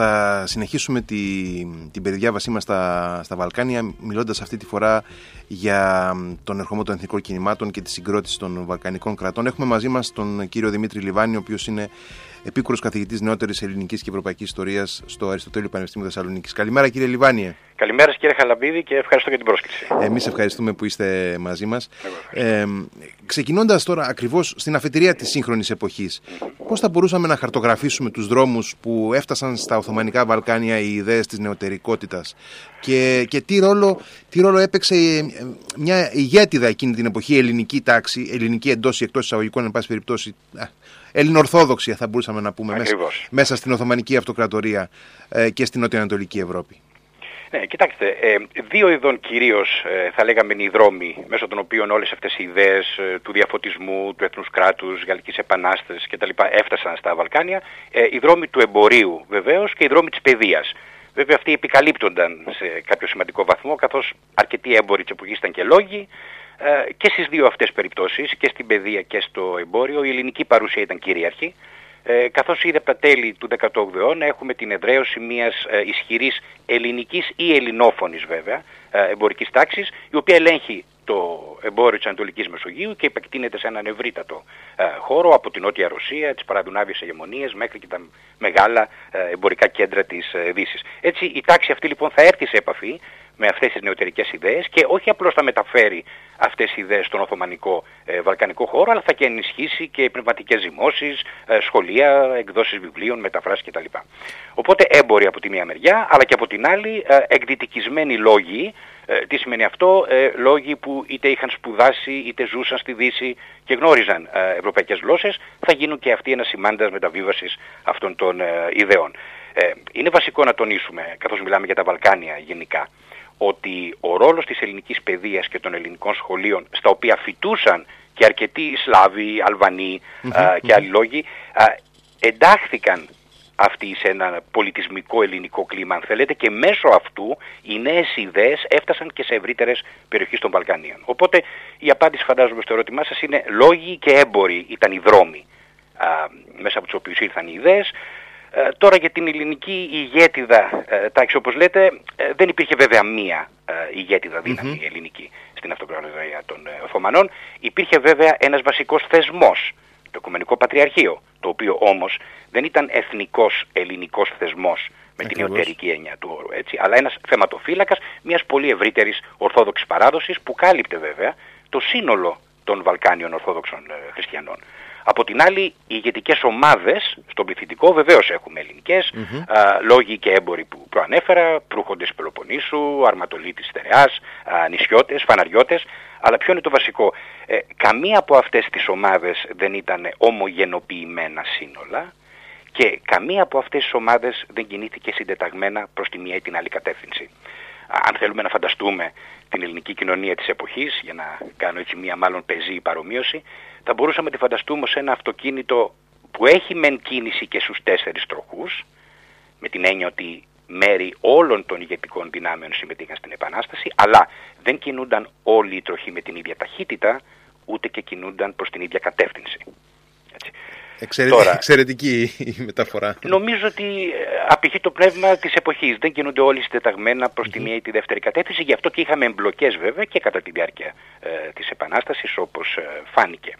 θα συνεχίσουμε τη, την περιδιάβασή μας στα, στα Βαλκάνια μιλώντας αυτή τη φορά για τον ερχομό των εθνικών κινημάτων και τη συγκρότηση των Βαλκανικών κρατών. Έχουμε μαζί μας τον κύριο Δημήτρη Λιβάνη, ο οποίος είναι επίκουρος καθηγητής νεότερης ελληνικής και ευρωπαϊκής ιστορίας στο Αριστοτέλειο Πανεπιστήμιο Θεσσαλονίκης. Καλημέρα, κύριε Λιβάνιε. Καλημέρα, κύριε Χαλαμπίδη, και ευχαριστώ για την πρόσκληση. Εμείς ευχαριστούμε που είστε μαζί μας. Ε, Ξεκινώντας τώρα ακριβώς στην αφετηρία της σύγχρονης εποχής, πώς θα μπορούσαμε να χαρτογραφήσουμε τους δρόμους που έφτασαν στα Οθωμανικά Βαλκάνια οι ιδέες της νεωτερικότητας; Και, και τι, ρόλο, τι ρόλο έπαιξε ε, μια ηγέτιδα εκείνη την εποχή ελληνική τάξη, ελληνική εντός ή εκτός εισαγωγικών, εν πάση περιπτώσει, ελληνορθόδοξη θα μπορούσαμε να πούμε μέσα, μέσα, στην Οθωμανική Αυτοκρατορία ε, και στην Νοτιοανατολική Ευρώπη. Ναι, κοιτάξτε, ε, δύο ειδών κυρίως ε, θα λέγαμε είναι οι δρόμοι μέσω των οποίων όλες αυτές οι ιδέες ε, του διαφωτισμού, του εθνούς κράτους, Γαλλικής Επανάστασης κτλ. έφτασαν στα Βαλκάνια. Ε, οι δρόμοι του εμπορίου βεβαίως και οι δρόμοι της παιδείας. Βέβαια αυτοί επικαλύπτονταν σε κάποιο σημαντικό βαθμό καθώς αρκετοί έμποροι της εποχής ήταν και λόγοι. Ε, και στις δύο αυτές περιπτώσεις, και στην παιδεία και στο εμπόριο, η ελληνική παρουσία ήταν κυρίαρχη, ε, καθώς είδε από τα τέλη του 18ου αιώνα έχουμε την εδραίωση μιας ε, ισχυρής ελληνικής ή ελληνόφωνης βέβαια ε, εμπορικής τάξης, η οποία ελέγχει το εμπόριο της Ανατολικής Μεσογείου και επεκτείνεται σε έναν ευρύτατο ε, χώρο από την Νότια Ρωσία, τις παραδουνάβιες ηγεμονίες μέχρι και τα μεγάλα ε, εμπορικά κέντρα της ε, Δύσης. Έτσι η τάξη αυτή λοιπόν θα έρθει σε επαφή με αυτές τις νεωτερικές ιδέες και όχι απλώς θα μεταφέρει αυτές τις ιδέες στον Οθωμανικό ε, Βαλκανικό χώρο, αλλά θα και ενισχύσει και πνευματικές ζυμώσεις, ε, σχολεία, εκδόσεις βιβλίων, μεταφράσεις κτλ. Οπότε έμποροι από τη μία μεριά, αλλά και από την άλλη ε, εκδυτικισμένοι λόγοι, ε, τι σημαίνει αυτό, ε, λόγοι που είτε είχαν σπουδάσει είτε ζούσαν στη Δύση και γνώριζαν ε, ευρωπαϊκές γλώσσες, θα γίνουν και αυτοί ένας σημάντας μεταβίβασης αυτών των ιδεών. είναι βασικό να τονίσουμε, καθώς μιλάμε για τα Βαλκάνια γενικά, ότι ο ρόλος της ελληνικής παιδείας και των ελληνικών σχολείων, στα οποία φοιτούσαν και αρκετοί Σλάβοι, και άλλοι λόγοι, εντάχθηκαν αυτή σε ένα πολιτισμικό ελληνικό κλίμα αν θέλετε και μέσω αυτού οι νέες ιδέες έφτασαν και σε ευρύτερες περιοχές των Βαλκανίων. Οπότε η απάντηση φαντάζομαι στο ερώτημά σας είναι λόγοι και έμποροι ήταν οι δρόμοι α, μέσα από τους οποίους ήρθαν οι ιδέες. Ε, τώρα για την ελληνική ηγέτιδα ε, τάξη όπως λέτε ε, δεν υπήρχε βέβαια μία ε, ηγέτιδα ελληνική στην αυτοκρατορία των ε, Οθωμανών. Υπήρχε βέβαια ένας βασικός θεσμός το Οικουμενικό Πατριαρχείο, το οποίο όμως δεν ήταν εθνικός ελληνικός θεσμός με την ιωτερική έννοια του όρου, έτσι, αλλά ένας θεματοφύλακας μιας πολύ ευρύτερης ορθόδοξης παράδοσης που κάλυπτε βέβαια το σύνολο των Βαλκάνιων Ορθόδοξων ε, Χριστιανών. Από την άλλη, οι ηγετικές ομάδες στον πληθυντικό βεβαίως έχουμε ελληνικές, λόγοι και έμποροι που προανέφερα, προύχοντες Πελοποννήσου, αρματολίτης Στερεά, νησιώτες, φαναριώτες. Αλλά ποιο είναι το βασικό, ε, καμία από αυτές τις ομάδες δεν ήταν ομογενοποιημένα σύνολα και καμία από αυτές τις ομάδες δεν κινήθηκε συντεταγμένα προς τη μία ή την άλλη κατεύθυνση. Αν θέλουμε να φανταστούμε την ελληνική κοινωνία της εποχής, για να κάνω έτσι μία μάλλον πεζή παρομοίωση, θα μπορούσαμε να τη φανταστούμε σε ένα αυτοκίνητο που έχει μεν κίνηση και στους τέσσερις τροχούς, με την έννοια ότι μέρη όλων των ηγετικών δυνάμεων συμμετείχαν στην Επανάσταση, αλλά δεν κινούνταν όλοι οι τροχοί με την ίδια ταχύτητα, ούτε και κινούνταν προς την ίδια κατεύθυνση. Έτσι. Τώρα, εξαιρετική η μεταφορά. Νομίζω ότι ε, απηχεί το πνεύμα της εποχής. Δεν κινούνται όλοι συντεταγμένα προς τη μία ή τη δεύτερη κατεύθυνση. Γι' αυτό και είχαμε εμπλοκές βέβαια και κατά τη διάρκεια ε, της Επανάστασης όπως ε, φάνηκε.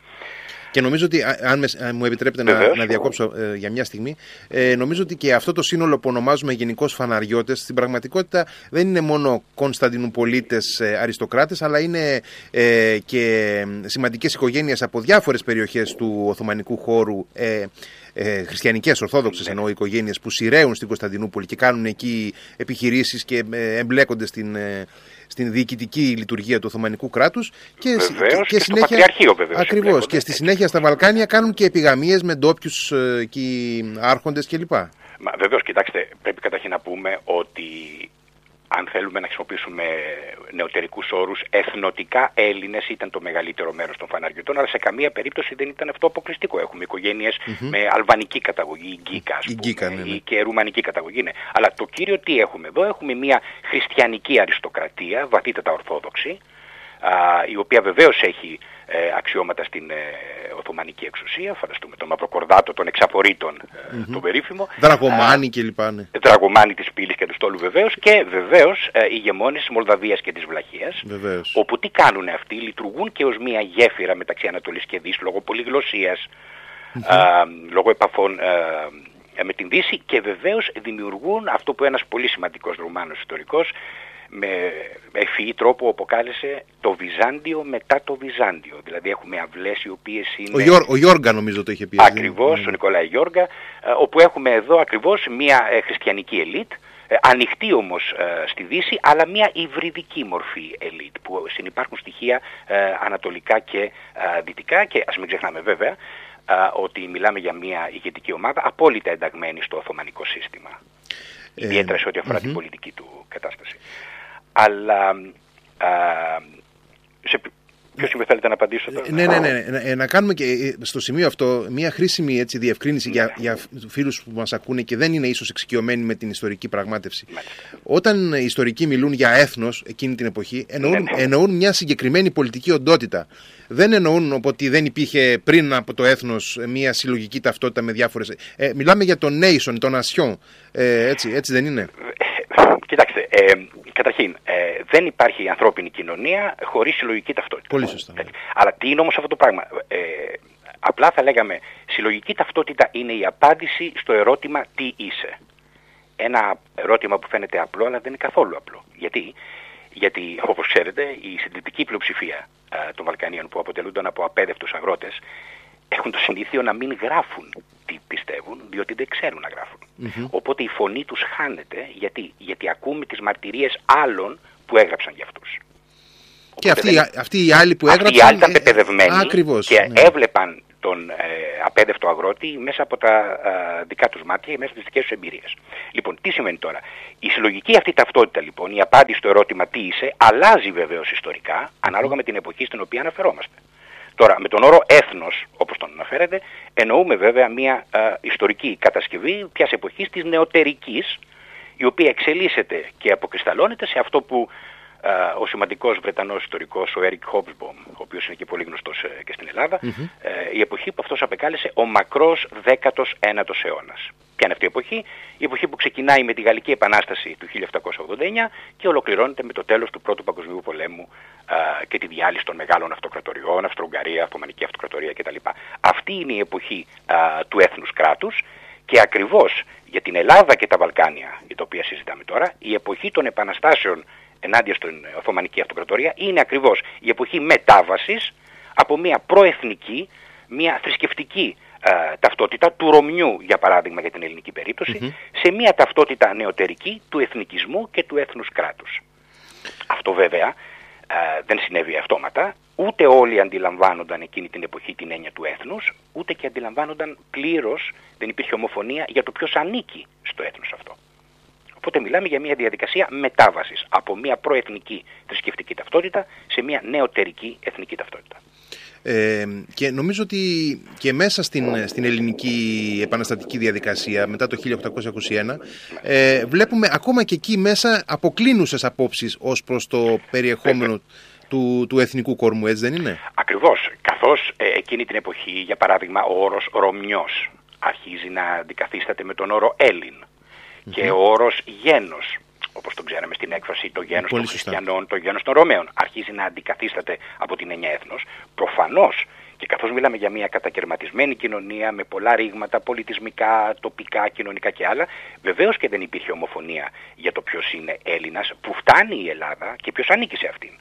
Και νομίζω ότι, αν μου επιτρέπετε να, να διακόψω ε, για μια στιγμή, ε, νομίζω ότι και αυτό το σύνολο που ονομάζουμε γενικώς φαναριώτες, στην πραγματικότητα δεν είναι μόνο Κωνσταντινουπολίτε ε, αριστοκράτες, αλλά είναι ε, και σημαντικές οικογένειες από διάφορες περιοχές του Οθωμανικού χώρου. Ε, ε, χριστιανικές, ορθόδοξες ναι. εννοώ οικογένειες που σειραίουν στην Κωνσταντινούπολη και κάνουν εκεί επιχειρήσεις και εμπλέκονται στην, στην διοικητική λειτουργία του Οθωμανικού κράτους. Και, και, και, συνέχεια. Ακριβώς. Και στη συνέχεια στα Βαλκάνια κάνουν και επιγαμίες με ντόπιους ε, άρχοντες κλπ. Βεβαίως, κοιτάξτε, πρέπει καταρχήν να πούμε ότι αν θέλουμε να χρησιμοποιήσουμε νεωτερικούς όρους, εθνοτικά Έλληνες ήταν το μεγαλύτερο μέρος των φαναριωτών, αλλά σε καμία περίπτωση δεν ήταν αυτό αποκλειστικό. Έχουμε με αλβανική καταγωγή, γκίκα, ας πούμε, ναι, ναι. ή και ρουμανική καταγωγή. Ναι. Αλλά το κύριο τι έχουμε εδώ, έχουμε μια χριστιανική αριστοκρατία, βαθύτατα ορθόδοξη, η οποία βεβαίως έχει ε, αξιώματα στην ε, Οθωμανική εξουσία, φανταστούμε τον Μαυροκορδάτο, τον Εξαπορήτων, mm-hmm. τον περίφημο. Δραγωμάνη κλπ. Ναι. Δραγωμάνη της Πύλης και του Στόλου βεβαίως και βεβαίως ε, ηγεμόνες της Μολδαβίας και της Βλαχίας. Βεβαίως. Όπου τι κάνουν αυτοί, λειτουργούν και ως μια γέφυρα μεταξύ Ανατολής και Δύσης λόγω πολυγλωσσίας, λόγω επαφών με την Δύση και βεβαίως δημιουργούν αυτό που ένας πολύ σημαντικός Ρουμάνος ιστορικός με ευφυή τρόπο αποκάλεσε το Βυζάντιο μετά το Βυζάντιο. Δηλαδή έχουμε αυλές οι οποίες είναι... Ο, Γιώργ, ο Γιώργα νομίζω το είχε πει. Ακριβώς, ο Νικολάη Γιώργα, ε, όπου έχουμε εδώ ακριβώς μια ε, χριστιανική ελίτ, ε, ανοιχτή όμως στη Δύση, αλλά μια υβριδική μορφή ελίτ, που συνεπάρχουν στοιχεία ανατολικά και δυτικά και ας μην ξεχνάμε βέβαια ότι μιλάμε για μια ηγετική ομάδα απόλυτα ενταγμένη στο Οθωμανικό σύστημα. Ιδιαίτερα σε ό,τι την πολιτική του κατάσταση αλλά α, σε ποιο σημείο θέλετε να απαντήσω τώρα; Ναι, ναι, ναι, ναι. Να κάνουμε και ε, στο σημείο αυτό μια χρήσιμη έτσι, διευκρίνηση για, για φίλους που μας ακούνε και δεν είναι ίσως εξοικειωμένοι με την ιστορική πραγμάτευση. Όταν οι ιστορικοί μιλούν για έθνος εκείνη την εποχή, εννοούν, ναι, ναι. εννοούν μια συγκεκριμένη πολιτική οντότητα. Δεν εννοούν ότι δεν υπήρχε πριν από το έθνος μια συλλογική ταυτότητα με διάφορες... Ε, μιλάμε για το nation, το nation. Ε, έτσι, έτσι δεν είναι; Κοιτάξτε, ε, καταρχήν, ε, δεν υπάρχει ανθρώπινη κοινωνία χωρίς συλλογική ταυτότητα. Πολύ σωστά. Ναι. Αλλά τι είναι όμως αυτό το πράγμα; Ε, απλά θα λέγαμε, συλλογική ταυτότητα είναι η απάντηση στο ερώτημα τι είσαι; Ένα ερώτημα που φαίνεται απλό, αλλά δεν είναι καθόλου απλό. Γιατί, Γιατί όπως ξέρετε, η συντηρητική πλειοψηφία ε, των Βαλκανίων που αποτελούνται από απέδευτους αγρότες έχουν το συνήθειο να μην γράφουν τι πιστεύουν, διότι δεν ξέρουν να γράφουν. Οπότε η φωνή τους χάνεται, γιατί, γιατί ακούμε τις μαρτυρίες άλλων που έγραψαν για αυτούς. Και αυτοί, αυτοί οι άλλοι που έγραψαν... Αυτοί οι άλλοι ήταν πεπαιδευμένοι και ναι. έβλεπαν τον ε, απέδευτο αγρότη μέσα από τα ε, δικά τους μάτια και μέσα από τις δικές τους εμπειρίες. Λοιπόν, τι σημαίνει τώρα. Η συλλογική αυτή ταυτότητα λοιπόν, η απάντηση στο ερώτημα τι είσαι, αλλάζει βεβαίως ιστορικά, ανάλογα με την εποχή στην οποία αναφερόμαστε. Τώρα, με τον όρο έθνος, όπως τον αναφέρετε, εννοούμε βέβαια μια ιστορική κατασκευή ποιας εποχής της νεωτερικής, η οποία εξελίσσεται και αποκρισταλώνεται σε αυτό που ο σημαντικός Βρετανός ιστορικός, ο Έρικ Χόμπσμπομ, ο οποίος είναι και πολύ γνωστός ε, και στην ελλαδα ε, η εποχή που αυτός απεκάλεσε ο μακρός 19ος αιώνας. Ποια είναι αυτή η εποχή, η εποχή που ξεκινάει με τη Γαλλική Επανάσταση του 1789 και ολοκληρώνεται με το τέλος του Πρώτου Παγκοσμίου Πολέμου και τη διάλυση των μεγάλων αυτοκρατοριών, Αυστρο-Ουγγαρία, Αυτομανική Αυτοκρατορία κτλ. Αυτή είναι η εποχή του έθνους κράτους και ακριβώς για την Ελλάδα και τα Βαλκάνια, για τα οποία συζητάμε τώρα, η εποχή των επαναστάσεων ενάντια στην Οθωμανική Αυτοκρατορία είναι ακριβώς η εποχή μετάβασης από μια προεθνική, μια θρησκευτική ταυτότητα του Ρωμιού, για παράδειγμα για την ελληνική σε μια ταυτότητα νεωτερική του εθνικισμού και του έθνους κράτους. Αυτό βέβαια δεν συνέβη αυτόματα, ούτε όλοι αντιλαμβάνονταν εκείνη την εποχή την έννοια του έθνους, ούτε και αντιλαμβάνονταν πλήρως, δεν υπήρχε ομοφωνία για το ποιος ανήκει στο έθνος αυτό. Οπότε μιλάμε για μια διαδικασία μετάβασης από μια προεθνική θρησκευτική ταυτότητα σε μια νεωτερική εθνική ταυτότητα. Ε, και νομίζω ότι και μέσα στην, στην ελληνική επαναστατική διαδικασία μετά το 1821 ε, βλέπουμε ακόμα και εκεί μέσα αποκλίνουσες απόψεις ως προς το περιεχόμενο του, του εθνικού κορμού, έτσι δεν είναι; Ακριβώς, καθώς ε, εκείνη την εποχή, για παράδειγμα, ο όρος Ρωμιός αρχίζει να αντικαθίσταται με τον όρο Έλλην και ο όρος γένος όπως τον ξέραμε στην έκφραση το γένος των χριστιανών, το γένος των Ρωμαίων, αρχίζει να αντικαθίσταται από την εννιά έθνος, προφανώς και καθώς μιλάμε για μια κατακαιρματισμένη κοινωνία με πολλά ρήγματα πολιτισμικά, τοπικά, κοινωνικά και άλλα, βεβαίως και δεν υπήρχε ομοφωνία για το ποιος είναι Έλληνας, που φτάνει η Ελλάδα και ποιος ανήκει σε αυτήν.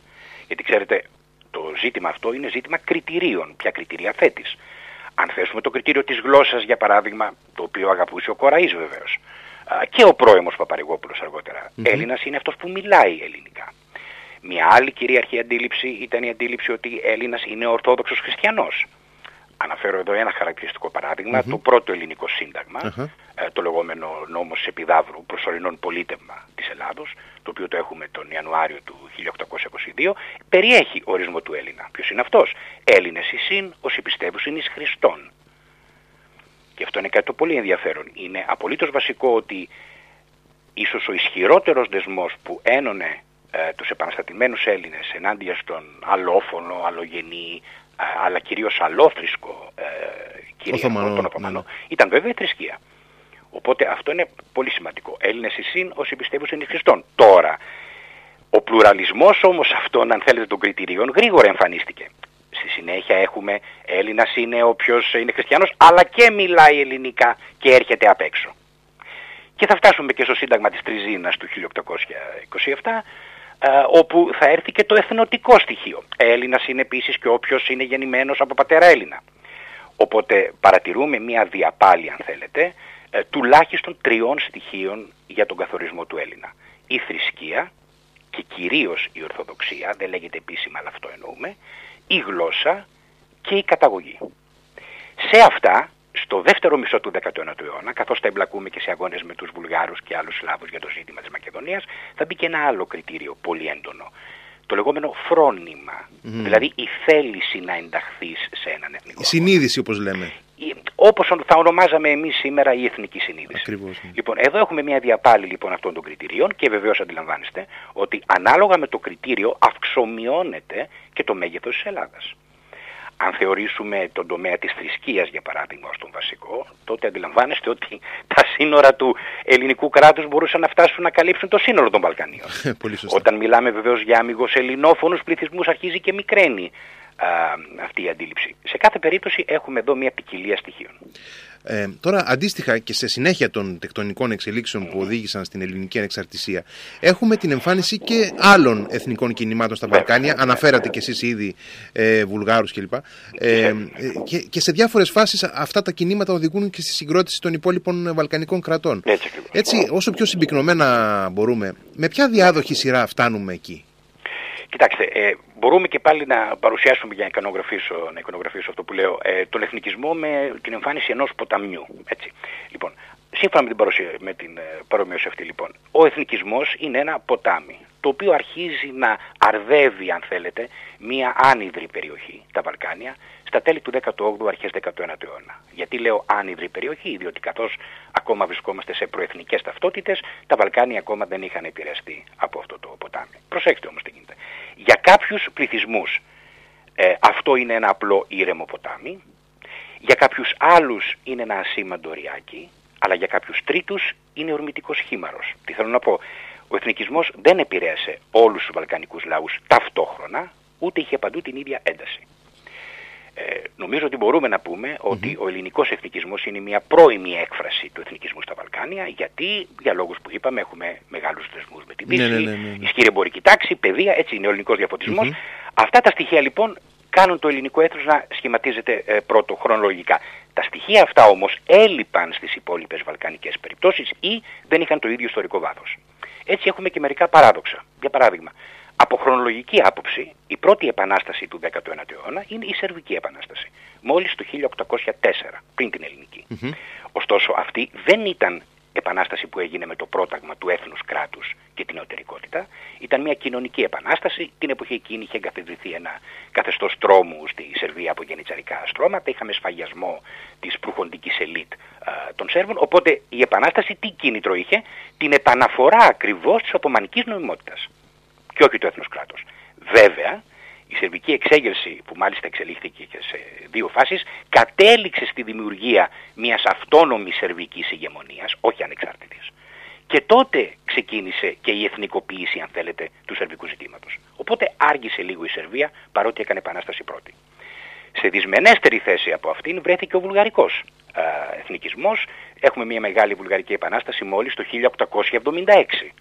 Γιατί ξέρετε, το ζήτημα αυτό είναι ζήτημα κριτηρίων. Ποια κριτηρία θέτεις; Αν θέσουμε το κριτήριο της γλώσσας, για παράδειγμα, το οποίο αγαπούσε ο Κοραής βεβαίως, και ο πρώιμος Παπαρηγόπουλος αργότερα. Mm-hmm. Έλληνας είναι αυτός που μιλάει ελληνικά. Μια άλλη κυρίαρχη αντίληψη ήταν η αντίληψη ότι Έλληνας είναι Ορθόδοξος Χριστιανός. Αναφέρω εδώ ένα χαρακτηριστικό το πρώτο ελληνικό ε, το λεγόμενο νόμος Επιδαύρου, προσωρινών πολίτευμα της Ελλάδος, το οποίο το έχουμε τον Ιανουάριο του 1822, περιέχει ορισμό του Έλληνα. Ποιος είναι αυτός; Έλληνες εισήν, όσοι πιστεύουν εις Χριστόν. Και αυτό είναι κάτι το πολύ ενδιαφέρον. Είναι απολύτως βασικό ότι ίσως ο ισχυρότερος δεσμός που ένωνε ε, τους επαναστατημένους Έλληνες ενάντια στον αλλόφωνο, αλλογενή, αλλά κυρίως αλόθρησκο ε, κυρίαρχο, τον Οθωμανό, ναι, ναι. ήταν βέβαια η θρησκεία. Οπότε αυτό είναι πολύ σημαντικό. Έλληνες εισήν όσοι πιστεύουν είναι Χριστόν. Τώρα, ο πλουραλισμός όμως αυτών, αν θέλετε, των κριτηρίων γρήγορα εμφανίστηκε. Στη συνέχεια έχουμε Έλληνας είναι όποιος είναι χριστιανός, αλλά και μιλάει ελληνικά και έρχεται απ' έξω. Και θα φτάσουμε και στο Σύνταγμα της Τριζίνας του 1827, ε, όπου θα έρθει και το εθνοτικό στοιχείο. Έλληνας είναι επίσης και όποιος είναι γεννημένος από πατέρα Έλληνα. Οπότε παρατηρούμε μια διαπάλη, αν θέλετε, ε, τουλάχιστον τριών στοιχείων για τον καθορισμό του Έλληνα. Η θρησκεία και κυρίως η Ορθοδοξία, δεν λέγεται επίσημα αλλά αυτό εννοούμε, η γλώσσα και η καταγωγή. Σε αυτά, στο δεύτερο μισό του 19ου αιώνα, καθώς θα εμπλακούμε και σε αγώνες με τους Βουλγάρους και άλλους Σλάβους για το ζήτημα της Μακεδονίας, θα μπει και ένα άλλο κριτήριο πολύ έντονο. Το λεγόμενο φρόνημα, δηλαδή η θέληση να ενταχθείς σε έναν εθνικό. Η συνείδηση όπως λέμε. Όπως θα ονομάζαμε εμείς σήμερα η εθνική συνείδηση. Ακριβώς. Ναι. Λοιπόν, εδώ έχουμε μια διαπάλη λοιπόν αυτών των κριτηρίων και βεβαίως αντιλαμβάνεστε ότι ανάλογα με το κριτήριο αυξομειώνεται και το μέγεθος της Ελλάδας αν θεωρήσουμε τον τομέα της θρησκείας για παράδειγμα ως τον βασικό, τότε αντιλαμβάνεστε ότι τα σύνορα του ελληνικού κράτους μπορούσαν να φτάσουν να καλύψουν το σύνολο των Βαλκανίων. Όταν μιλάμε βεβαίως για αμυγός ελληνόφωνους πληθυσμούς αρχίζει και μικραίνει α, αυτή η αντίληψη. Σε κάθε περίπτωση έχουμε εδώ μια ποικιλία στοιχείων. Ε, τώρα, αντίστοιχα και σε συνέχεια των τεκτονικών εξελίξεων που οδήγησαν στην ελληνική ανεξαρτησία, έχουμε την εμφάνιση και άλλων εθνικών κινημάτων στα Βαλκάνια. Αναφέρατε κι εσείς ήδη ε, Βουλγάρους κλπ. Ε, και, και σε διάφορες φάσεις αυτά τα κινήματα οδηγούν και στη συγκρότηση των υπόλοιπων Βαλκανικών κρατών. Έτσι, όσο πιο συμπυκνωμένα μπορούμε, με ποια διάδοχη σειρά φτάνουμε εκεί; Κοιτάξτε, ε, μπορούμε και πάλι να παρουσιάσουμε για να εικονογραφήσω, να εικονογραφήσω αυτό που λέω, ε, τον εθνικισμό με την εμφάνιση ενός ποταμιού. Έτσι. Λοιπόν, σύμφωνα με την, παρουσία, με την ε, παρομοίωση αυτή λοιπόν, ο εθνικισμός είναι ένα ποτάμι, το οποίο αρχίζει να αρδεύει, αν θέλετε, μία άνυδρη περιοχή, τα Βαλκάνια, στα τέλη του 18ου, αρχές 19ου αιώνα. Γιατί λέω άνυδρη περιοχή, διότι καθώς ακόμα βρισκόμαστε σε προεθνικές ταυτότητες, τα Βαλκάνια ακόμα δεν είχαν επηρεαστεί από αυτό το ποτάμι. Προσέξτε όμως τι γίνεται. Για κάποιους πληθυσμούς ε, αυτό είναι ένα απλό ήρεμο ποτάμι, για κάποιους άλλους είναι ένα ασήμαντο ριάκι, αλλά για κάποιους τρίτους είναι ορμητικός χήμαρος. Τι θέλω να πω, ο εθνικισμός δεν επηρέασε όλους τους βαλκανικούς λαούς ταυτόχρονα, ούτε είχε παντού την ίδια ένταση. Ε, νομίζω ότι μπορούμε να πούμε ότι ο ελληνικός εθνικισμός είναι μια πρώιμη έκφραση του εθνικισμού στα Βαλκάνια γιατί για λόγους που είπαμε έχουμε μεγάλους δεσμούς με την Δύση, ναι, ναι, ναι, ισχυρή εμπορική τάξη, παιδεία, έτσι είναι ο ελληνικός Αυτά τα στοιχεία λοιπόν κάνουν το ελληνικό έθνος να σχηματίζεται ε, πρώτο χρονολογικά. Τα στοιχεία αυτά όμως έλειπαν στις υπόλοιπες βαλκανικές περιπτώσεις ή δεν είχαν το ίδιο ιστορικό βάθος. Έτσι έχουμε και μερικά παράδοξα. Για παράδειγμα, από χρονολογική άποψη, η πρώτη επανάσταση του 19ου αιώνα είναι η Σερβική Επανάσταση. Μόλις το 1804, πριν την ελληνικη Ωστόσο αυτή δεν ήταν επανάσταση που έγινε με το πρόταγμα του έθνους κράτους και την νεωτερικότητα. Ήταν μια κοινωνική επανάσταση. Την εποχή εκείνη είχε εγκαθιδρυθεί ένα καθεστώς τρόμου στη Σερβία από γενιτσαρικά στρώματα. Είχαμε σφαγιασμό της προχοντικής ελίτ των Σέρβων. Οπότε η επανάσταση τι κίνητρο είχε; Την επαναφορά ακριβώς της Οθωμανικής νομιμότητας και όχι το έθνος κράτος. Βέβαια, η σερβική εξέγερση που μάλιστα εξελίχθηκε και σε δύο φάσεις κατέληξε στη δημιουργία μιας αυτόνομης σερβικής ηγεμονίας, όχι ανεξάρτητης. Και τότε ξεκίνησε και η εθνικοποίηση, αν θέλετε, του σερβικού ζητήματος. Οπότε άργησε λίγο η Σερβία, παρότι έκανε επανάσταση πρώτη. Σε δυσμενέστερη θέση από αυτήν βρέθηκε ο βουλγαρικός εθνικισμός. Έχουμε μια μεγάλη βουλγαρική επανάσταση μόλις το 1876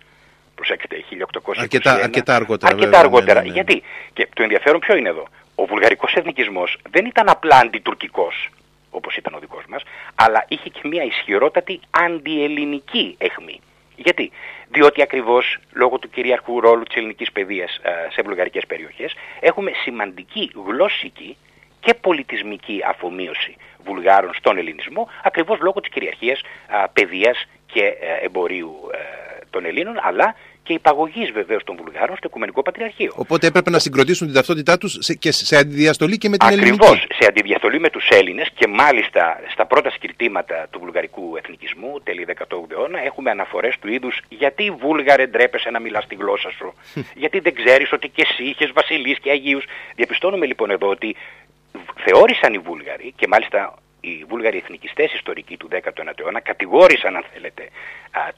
προσέξτε, 1821. Αρκετά, αρκετά αργότερα. Αρκετά αργότερα. Ναι, ναι, ναι. Γιατί, και το ενδιαφέρον ποιο είναι εδώ; Ο βουλγαρικός εθνικισμός δεν ήταν απλά αντιτουρκικός, όπως ήταν ο δικός μας, αλλά είχε και μια ισχυρότατη αντιελληνική αιχμή. Γιατί, διότι ακριβώς λόγω του κυριαρχού ρόλου της ελληνικής παιδείας ε, σε βουλγαρικές περιοχές έχουμε σημαντική γλωσσική και πολιτισμική αφομοίωση Βουλγάρων στον ελληνισμό ακριβώς λόγω της κυριαρχίας παιδείας και ε, εμπορίου ε, των Ελλήνων, αλλά και υπαγωγής βεβαίως των Βουλγάρων στο Οικουμενικό Πατριαρχείο. Οπότε έπρεπε να συγκροτήσουν την ταυτότητά τους και σε αντιδιαστολή και με την Ακριβώς, ελληνική. Ακριβώς, σε αντιδιαστολή με τους Έλληνες και μάλιστα στα πρώτα σκυρτήματα του βουλγαρικού εθνικισμού, τέλη 18ου αιώνα, έχουμε αναφορές του είδους γιατί Βούλγαρε ντρέπεσαι να μιλάς τη γλώσσα σου, γιατί δεν ξέρεις ότι και εσύ είχες βασιλείς και αγίους; Διαπιστώνουμε λοιπόν εδώ ότι θεώρησαν οι Βούλγαροι και μάλιστα οι Βούλγαροι εθνικιστές ιστορικοί του 19ου αιώνα κατηγόρησαν αν θέλετε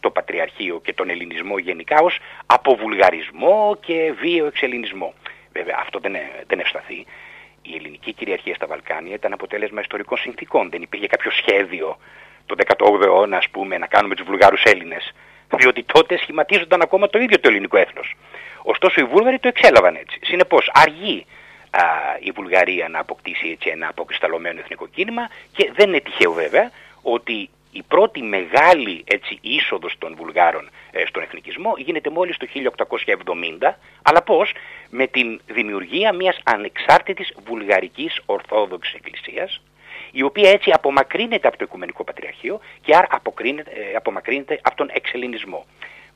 το Πατριαρχείο και τον Ελληνισμό γενικά ως αποβουλγαρισμό και βίαιο εξελληνισμό. Βέβαια αυτό δεν, δεν ευσταθεί. Η ελληνική κυριαρχία στα Βαλκάνια ήταν αποτέλεσμα ιστορικών συνθήκων. Δεν υπήρχε κάποιο σχέδιο το 18ο αιώνα ας πούμε να κάνουμε τους Βουλγάρους Έλληνες διότι τότε σχηματίζονταν ακόμα το ίδιο το ελληνικό έθνος. Ωστόσο οι Βούλγαροι το εξέλαβαν έτσι. Συνεπώς αργεί α, η Βουλγαρία να αποκτήσει έτσι ένα αποκρισταλωμένο εθνικό κίνημα και δεν είναι τυχαίο βέβαια ότι η πρώτη μεγάλη έτσι, είσοδος των Βουλγάρων ε, στον εθνικισμό γίνεται μόλις το 1870, αλλά πώς, με την δημιουργία μιας ανεξάρτητης βουλγαρικής ορθόδοξης εκκλησίας, η οποία έτσι απομακρύνεται από το Οικουμενικό Πατριαρχείο και άρα ε, απομακρύνεται από τον εξελινισμό.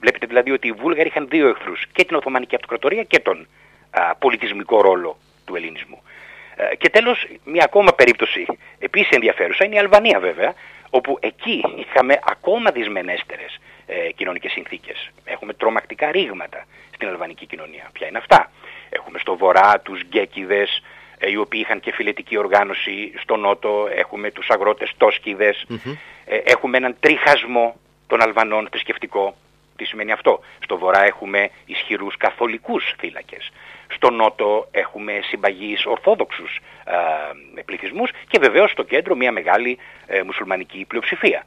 Βλέπετε δηλαδή ότι οι Βούλγαροι είχαν δύο εχθρούς, και την Οθωμανική Αυτοκρατορία και τον α, πολιτισμικό ρόλο του ελληνισμού. Ε, και τέλος, μια ακόμα περίπτωση επίσης ενδιαφέρουσα είναι η Αλβανία βέβαια, όπου εκεί είχαμε ακόμα δυσμενέστερες ε, κοινωνικές συνθήκες. Έχουμε τρομακτικά ρήγματα στην αλβανική κοινωνία. Ποια είναι αυτά; Έχουμε στο βορρά τους γκέκιδες, ε, οι οποίοι είχαν και φιλετική οργάνωση. Στο νότο έχουμε τους αγρότες τόσκιδες. Ε, έχουμε έναν τριχασμό των Αλβανών θρησκευτικό. Τι σημαίνει αυτό; Στο βορρά έχουμε ισχυρούς καθολικούς θύλακες. Στο νότο έχουμε συμπαγείς ορθόδοξους ε, πληθυσμούς και βεβαίως στο κέντρο μια μεγάλη ε, μουσουλμανική πλειοψηφία.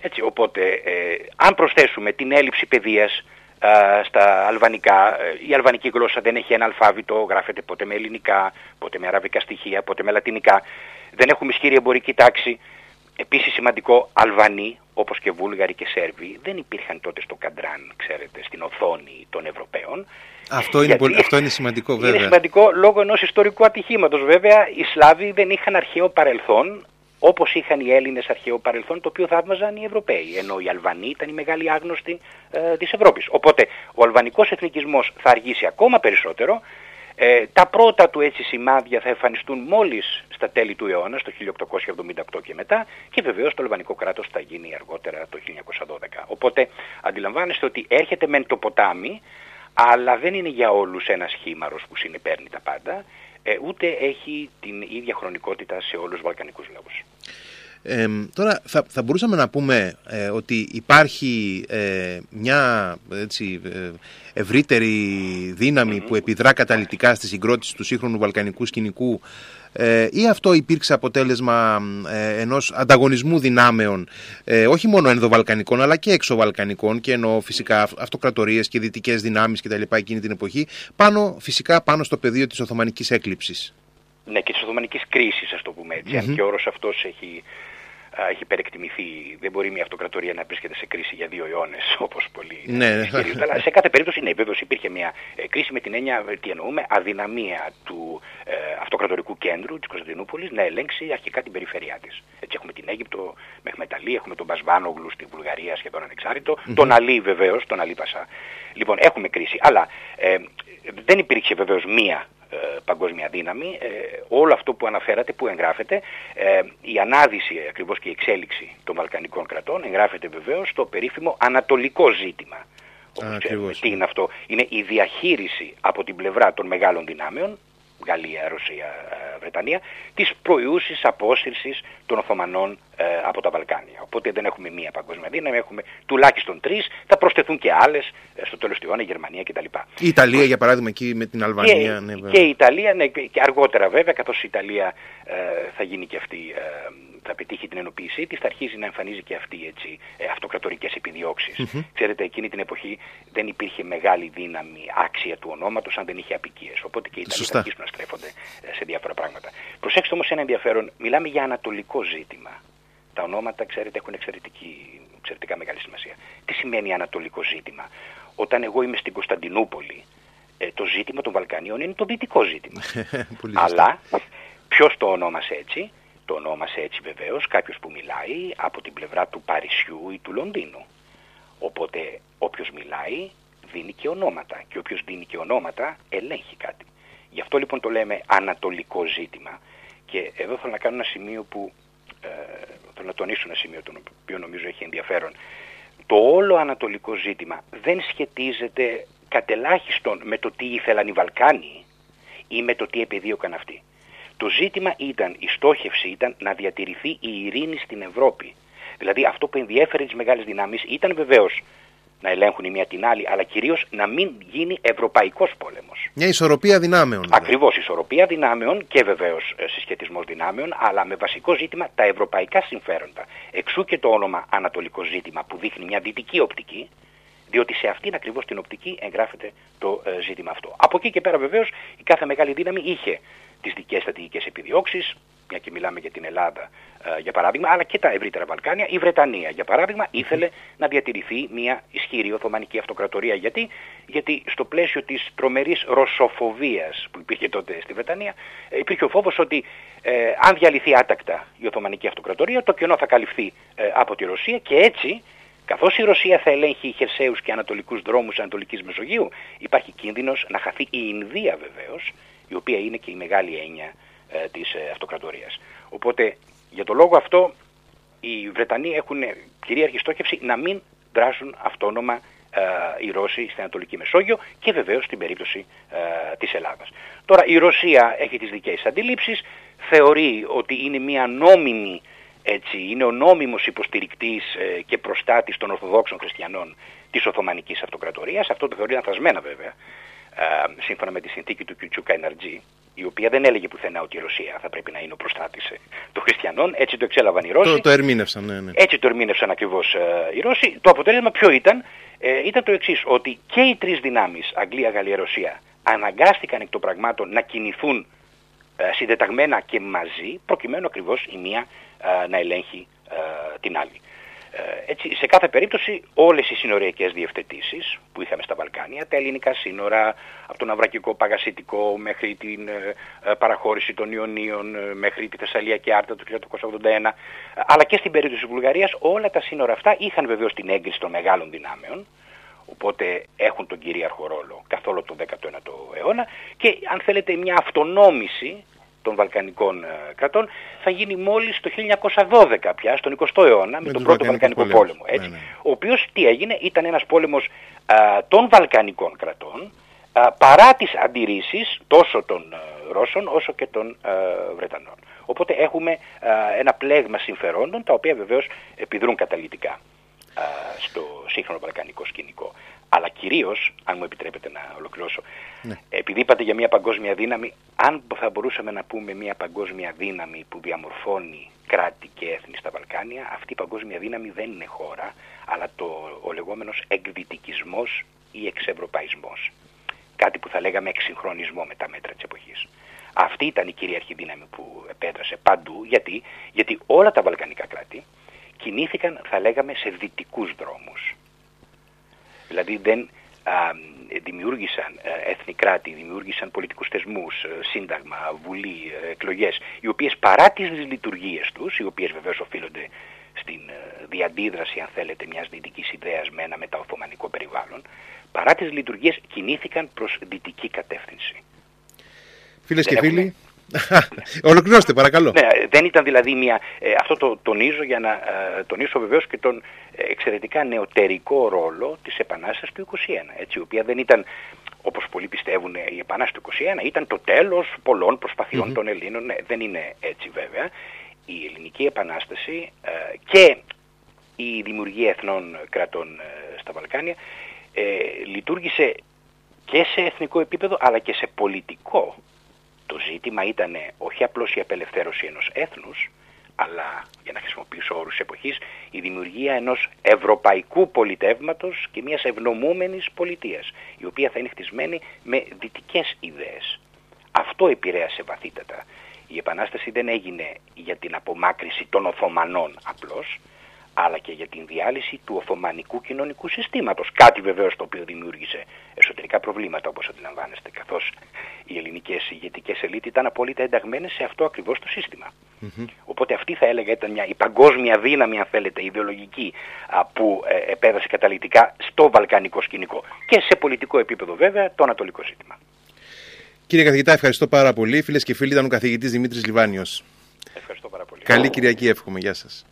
Έτσι, οπότε, ε, αν προσθέσουμε την έλλειψη παιδείας στα αλβανικά, ε, η αλβανική γλώσσα δεν έχει ένα αλφάβητο, γράφεται πότε με ελληνικά, πότε με αραβικά στοιχεία, πότε με λατινικά, δεν έχουμε ισχυρή εμπορική τάξη. Επίσης σημαντικό, Αλβανοί, όπως και Βούλγαροι και Σέρβοι, δεν υπήρχαν τότε στο καντράν, ξέρετε, στην οθόνη των Ευρωπαίων. Αυτό είναι, πολύ, αυτό είναι σημαντικό βέβαια. Είναι σημαντικό λόγω ενός ιστορικού ατυχήματος. Βέβαια, οι Σλάβοι δεν είχαν αρχαίο παρελθόν, όπως είχαν οι Έλληνες αρχαίο παρελθόν, το οποίο θαύμαζαν οι Ευρωπαίοι, ενώ οι Αλβανοί ήταν οι μεγάλοι άγνωστοι ε, της Ευρώπης. Οπότε ο αλβανικός εθνικισμός θα αργήσει ακόμα περισσότερο, ε, τα πρώτα του έτσι σημάδια θα εμφανιστούν μόλις στα τέλη του αιώνα, το 1878 και μετά, και βεβαίως το αλβανικό κράτος θα γίνει αργότερα το 1912. Οπότε αντιλαμβάνεστε ότι έρχεται μεν το ποτάμι, αλλά δεν είναι για όλους ένας χήμαρος που συνεπέρνει τα πάντα, ε, ούτε έχει την ίδια χρονικότητα σε όλους τους βαλκανικούς λαούς. Ε, τώρα θα, θα μπορούσαμε να πούμε ε, ότι υπάρχει ε, μια έτσι, ε, ευρύτερη που επιδρά καταλητικά στη συγκρότηση του σύγχρονου βαλκανικού σκηνικού ε, ή αυτό υπήρξε αποτέλεσμα ε, ενός ανταγωνισμού δυνάμεων ε, όχι μόνο ενδοβαλκανικών αλλά και εξωβαλκανικών και ενώ φυσικά αυτοκρατορίες και δυτικές δυνάμεις και τα λοιπά εκείνη την εποχή πάνω, φυσικά πάνω στο πεδίο της Οθωμανικής έκλειψης. Ναι και της Οθωμανικής κρίσης ας το πούμε έτσι, αν και ο όρος αυτός έχει έχει υπερεκτιμηθεί. Δεν μπορεί μια αυτοκρατορία να βρίσκεται σε κρίση για δύο αιώνες, όπως πολλοί ναι, ναι. Αλλά σε κάθε περίπτωση, ναι, βέβαιω υπήρχε μια ε, κρίση με την έννοια, ε, τι εννοούμε, αδυναμία του ε, αυτοκρατορικού κέντρου της Κωνσταντινούπολης να ελέγξει αρχικά την περιφερειά της. Έτσι έχουμε την Αίγυπτο με Ιταλία, έχουμε τον Μπασβάνογλου στη Βουλγαρία σχεδόν ανεξάρτητο, mm-hmm. τον Αλή βεβαίως, τον Αλή Πασά. Λοιπόν, έχουμε κρίση. Αλλά ε, δεν υπήρξε βεβαίως μία ε, παγκόσμια δύναμη. Ε, όλο αυτό που αναφέρατε, που εγγράφεται, ε, η ανάδυση ακριβώς και η εξέλιξη των Βαλκανικών κρατών εγγράφεται βεβαίως στο περίφημο ανατολικό ζήτημα. Όπως τι είναι αυτό. Είναι η διαχείριση από την πλευρά των μεγάλων δυνάμεων Γαλλία, Ρωσία, ε, Βρετανία, της προϊούσης απόσυρσης των Οθωμανών ε, από τα Βαλκάνια. Οπότε δεν έχουμε μία παγκόσμια δύναμη, έχουμε τουλάχιστον τρεις, θα προσθεθούν και άλλες ε, στο τέλος του αιώνα, η Γερμανία κτλ. Η Ιταλία για παράδειγμα εκεί με την Αλβανία. Και, ναι, και η Ιταλία, ναι, και αργότερα βέβαια, καθώς η Ιταλία θα γίνει και αυτή θα πετύχει την ενοποίησή της, θα αρχίζει να εμφανίζει και αυτή έτσι, ε, αυτοκρατορικές Ξέρετε, εκείνη την εποχή δεν υπήρχε μεγάλη δύναμη άξια του ονόματος αν δεν είχε απικίες. Οπότε και οι Ιταλοί θα αρχίσουν να στρέφονται ε, σε διάφορα πράγματα. Προσέξτε όμως ένα ενδιαφέρον, μιλάμε για ανατολικό ζήτημα. Τα ονόματα, ξέρετε, έχουν εξαιρετική, εξαιρετικά μεγάλη σημασία. Τι σημαίνει ανατολικό ζήτημα; Όταν εγώ είμαι στην Κωνσταντινούπολη, ε, το ζήτημα των Βαλκανίων είναι το δυτικό ζήτημα. Αλλά ποιος το ονόμασε έτσι, το ονόμασε έτσι βεβαίως κάποιος που μιλάει από την πλευρά του Παρισιού ή του Λονδίνου. Οπότε όποιος μιλάει δίνει και ονόματα και όποιος δίνει και ονόματα ελέγχει κάτι. Γι' αυτό λοιπόν το λέμε ανατολικό ζήτημα. Και εδώ θέλω να κάνω ένα σημείο που, ε, θέλω να τονίσω ένα σημείο το οποίο νομίζω έχει ενδιαφέρον. Το όλο ανατολικό ζήτημα δεν σχετίζεται κατελάχιστον με το τι ήθελαν οι Βαλκάνοι ή με το τι επιδίωκαν αυτοί. Το ζήτημα ήταν, η στόχευση ήταν να διατηρηθεί η ειρήνη στην Ευρώπη. Δηλαδή αυτό που ενδιέφερε τις μεγάλες δυνάμεις ήταν βεβαίως να ελέγχουν η μία την άλλη, αλλά κυρίως να μην γίνει ευρωπαϊκός πόλεμος. Μια ισορροπία δυνάμεων. Δηλαδή. Ακριβώς, ισορροπία δυνάμεων και βεβαίως ε, συσχετισμός δυνάμεων, αλλά με βασικό ζήτημα τα ευρωπαϊκά συμφέροντα. Εξού και το όνομα Ανατολικό ζήτημα που δείχνει μια δυτική οπτική, διότι σε αυτήν ακριβώς την οπτική εγγράφεται το ε, ζήτημα αυτό. Από εκεί και πέρα βεβαίως η κάθε μεγάλη δύναμη είχε τις δικές στρατηγικές επιδιώξεις, μια και μιλάμε για την Ελλάδα ε, για παράδειγμα, αλλά και τα ευρύτερα Βαλκάνια. Η Βρετανία, για παράδειγμα, ήθελε να διατηρηθεί μια ισχυρή Οθωμανική Αυτοκρατορία. Γιατί, Γιατί στο πλαίσιο της τρομερής ρωσοφοβίας που υπήρχε τότε στη Βρετανία, ε, υπήρχε ο φόβος ότι ε, αν διαλυθεί άτακτα η Οθωμανική Αυτοκρατορία, το κενό θα καλυφθεί ε, από τη Ρωσία και έτσι Καθώς η Ρωσία θα ελέγχει χερσαίους και ανατολικούς δρόμους Ανατολικής Μεσογείου, υπάρχει κίνδυνος να χαθεί η Ινδία βεβαίως, η οποία είναι και η μεγάλη έννοια ε, της ε, αυτοκρατορίας. Οπότε για το λόγο αυτό οι Βρετανοί έχουν κυρίαρχη στόχευση να μην δράσουν αυτόνομα ε, οι Ρώσοι στην Ανατολική Μεσόγειο και βεβαίως στην περίπτωση ε, της Ελλάδας. Τώρα η Ρωσία έχει τις δικές αντιλήψεις, θεωρεί ότι είναι μια νόμιμη έτσι, είναι ο νόμιμος υποστηρικτής ε, και προστάτης των Ορθοδόξων Χριστιανών της Οθωμανικής Αυτοκρατορίας, αυτό το θεωρεί ανθασμένα βέβαια, ε, σύμφωνα με τη συνθήκη του Κιουτσούκα NRG, η οποία δεν έλεγε πουθενά ότι η Ρωσία θα πρέπει να είναι ο προστάτης ε, των χριστιανών. Έτσι το εξέλαβαν οι Ρώσοι. Το, το ερμήνευσαν, ναι, ναι. Έτσι το ερμήνευσαν ακριβώς ε, οι Ρώσοι. Το αποτέλεσμα ποιο ήταν, ε, ήταν το εξής, ότι και οι τρεις δυνάμεις, Αγγλία, Γαλλία, Ρωσία, αναγκάστηκαν εκ των πραγμάτων να κινηθούν ε, συντεταγμένα και μαζί, προκειμένου ακριβώς η μία ε, να ελέγχει την άλλη. Ε, έτσι, σε κάθε περίπτωση όλες οι συνοριακές διευθετήσεις που είχαμε στα Βαλκάνια, τα ελληνικά σύνορα, από τον Αυρακικό Παγασίτικο μέχρι την ε, ε, παραχώρηση των Ιωνίων, μέχρι τη Θεσσαλία Άρτα του 1881, αλλά και στην περίπτωση της Βουλγαρίας, όλα τα σύνορα αυτά είχαν βεβαίως την έγκριση των μεγάλων δυνάμεων, οπότε έχουν τον κυρίαρχο ρόλο καθ' όλο τον 19ο αιώνα και αν θέλετε μια αυτονόμηση των Βαλκανικών ε, κρατών θα γίνει μόλις το 1912 πια, στον 20ο αιώνα, με, τον πρώτο Βαλκανικό πόλεμο. έτσι, ναι, ναι. Ο οποίος τι έγινε, ήταν ένας πόλεμος των Βαλκανικών κρατών, παρά τις αντιρρήσεις τόσο των ε, Ρώσων όσο και των ε, Βρετανών. Οπότε έχουμε ένα πλέγμα συμφερόντων τα οποία βεβαίως επιδρούν καταλυτικά στο σύγχρονο βαλκανικό σκηνικό. Αλλά κυρίως, αν μου επιτρέπετε να ολοκληρώσω, ναι. επειδή είπατε για μια παγκόσμια δύναμη, αν θα μπορούσαμε να πούμε μια παγκόσμια δύναμη που διαμορφώνει κράτη και έθνη στα Βαλκάνια, αυτή η παγκόσμια δύναμη δεν είναι χώρα, αλλά το, ο λεγόμενος εκδυτικισμό ή εξευρωπαϊσμός. Κάτι που θα λέγαμε εξυγχρονισμό με τα μέτρα της εποχής. Αυτή ήταν η κυρίαρχη δύναμη που επέδρασε παντού. Γιατί, Γιατί όλα τα βαλκανικά κράτη κινήθηκαν, θα λέγαμε, σε δυτικούς δρόμους. Δηλαδή δεν α, δημιούργησαν ε, έθνη κράτη, δημιούργησαν πολιτικούς θεσμούς, ε, σύνταγμα, βουλή, ε, εκλογές, οι οποίες παρά τις λειτουργίες τους, οι οποίες βεβαίως οφείλονται στην διαντίδραση, αν θέλετε, μιας δυτικής ιδέας με ένα μεταοθωμανικό περιβάλλον, παρά τις λειτουργίες κινήθηκαν προς δυτική κατεύθυνση. Φίλες και φίλοι, Ολοκληρώστε παρακαλώ. Ναι, δεν ήταν δηλαδή μια... Ε, αυτό το τονίζω για να ε, τονίσω βεβαίως και τον εξαιρετικά νεωτερικό ρόλο της Επανάστασης του 21, έτσι, η οποία δεν ήταν όπως πολλοί πιστεύουν η Επανάσταση του 21 ήταν το τέλος πολλών των Ελλήνων. Ναι, δεν είναι έτσι βέβαια. Η Ελληνική Επανάσταση ε, και η δημιουργία εθνών κρατών στα Βαλκάνια λειτουργήσε και σε εθνικό επίπεδο αλλά και σε πολιτικό το ζήτημα ήταν όχι απλώς η απελευθέρωση ενός έθνους, αλλά για να χρησιμοποιήσω όρους εποχής, η δημιουργία ενός ευρωπαϊκού πολιτεύματος και μιας ευνομούμενης πολιτείας, η οποία θα είναι χτισμένη με δυτικές ιδέες. Αυτό επηρέασε βαθύτατα. Η Επανάσταση δεν έγινε για την απομάκρυση των Οθωμανών απλώς, αλλά και για την διάλυση του Οθωμανικού κοινωνικού συστήματος. Κάτι βεβαίως το οποίο δημιούργησε εσωτερικά προβλήματα όπως αντιλαμβάνεστε, καθώς οι ελληνικές ηγετικές ελίτ ήταν απόλυτα ενταγμένες σε αυτό ακριβώς το συστημα Οπότε αυτή θα έλεγα ήταν μια, η παγκόσμια δύναμη, αν θέλετε, ιδεολογική, που ε, επέδρασε καταλητικά στο βαλκανικό σκηνικό και σε πολιτικό επίπεδο βέβαια το ανατολικό ζήτημα. Κύριε καθηγητά, ευχαριστώ πάρα πολύ. Φίλες και φίλοι, ήταν ο καθηγητής Δημήτρης Λιβάνιος. Ευχαριστώ πάρα πολύ. Καλή Κυριακή, εύχομαι. Γεια σας.